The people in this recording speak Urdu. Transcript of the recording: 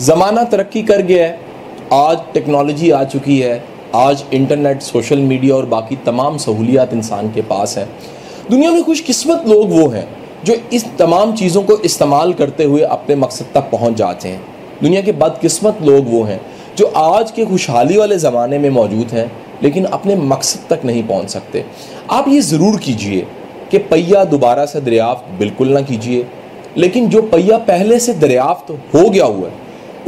زمانہ ترقی کر گیا ہے، آج ٹیکنالوجی آ چکی ہے، آج انٹرنیٹ، سوشل میڈیا اور باقی تمام سہولیات انسان کے پاس ہیں۔ دنیا میں خوش قسمت لوگ وہ ہیں جو اس تمام چیزوں کو استعمال کرتے ہوئے اپنے مقصد تک پہنچ جاتے ہیں۔ دنیا کے بدقسمت لوگ وہ ہیں جو آج کے خوشحالی والے زمانے میں موجود ہیں، لیکن اپنے مقصد تک نہیں پہنچ سکتے۔ آپ یہ ضرور کیجیے کہ پہیا دوبارہ سے دریافت بالکل نہ کیجیے، لیکن جو پہیا پہلے سے دریافت ہو گیا ہوا ہے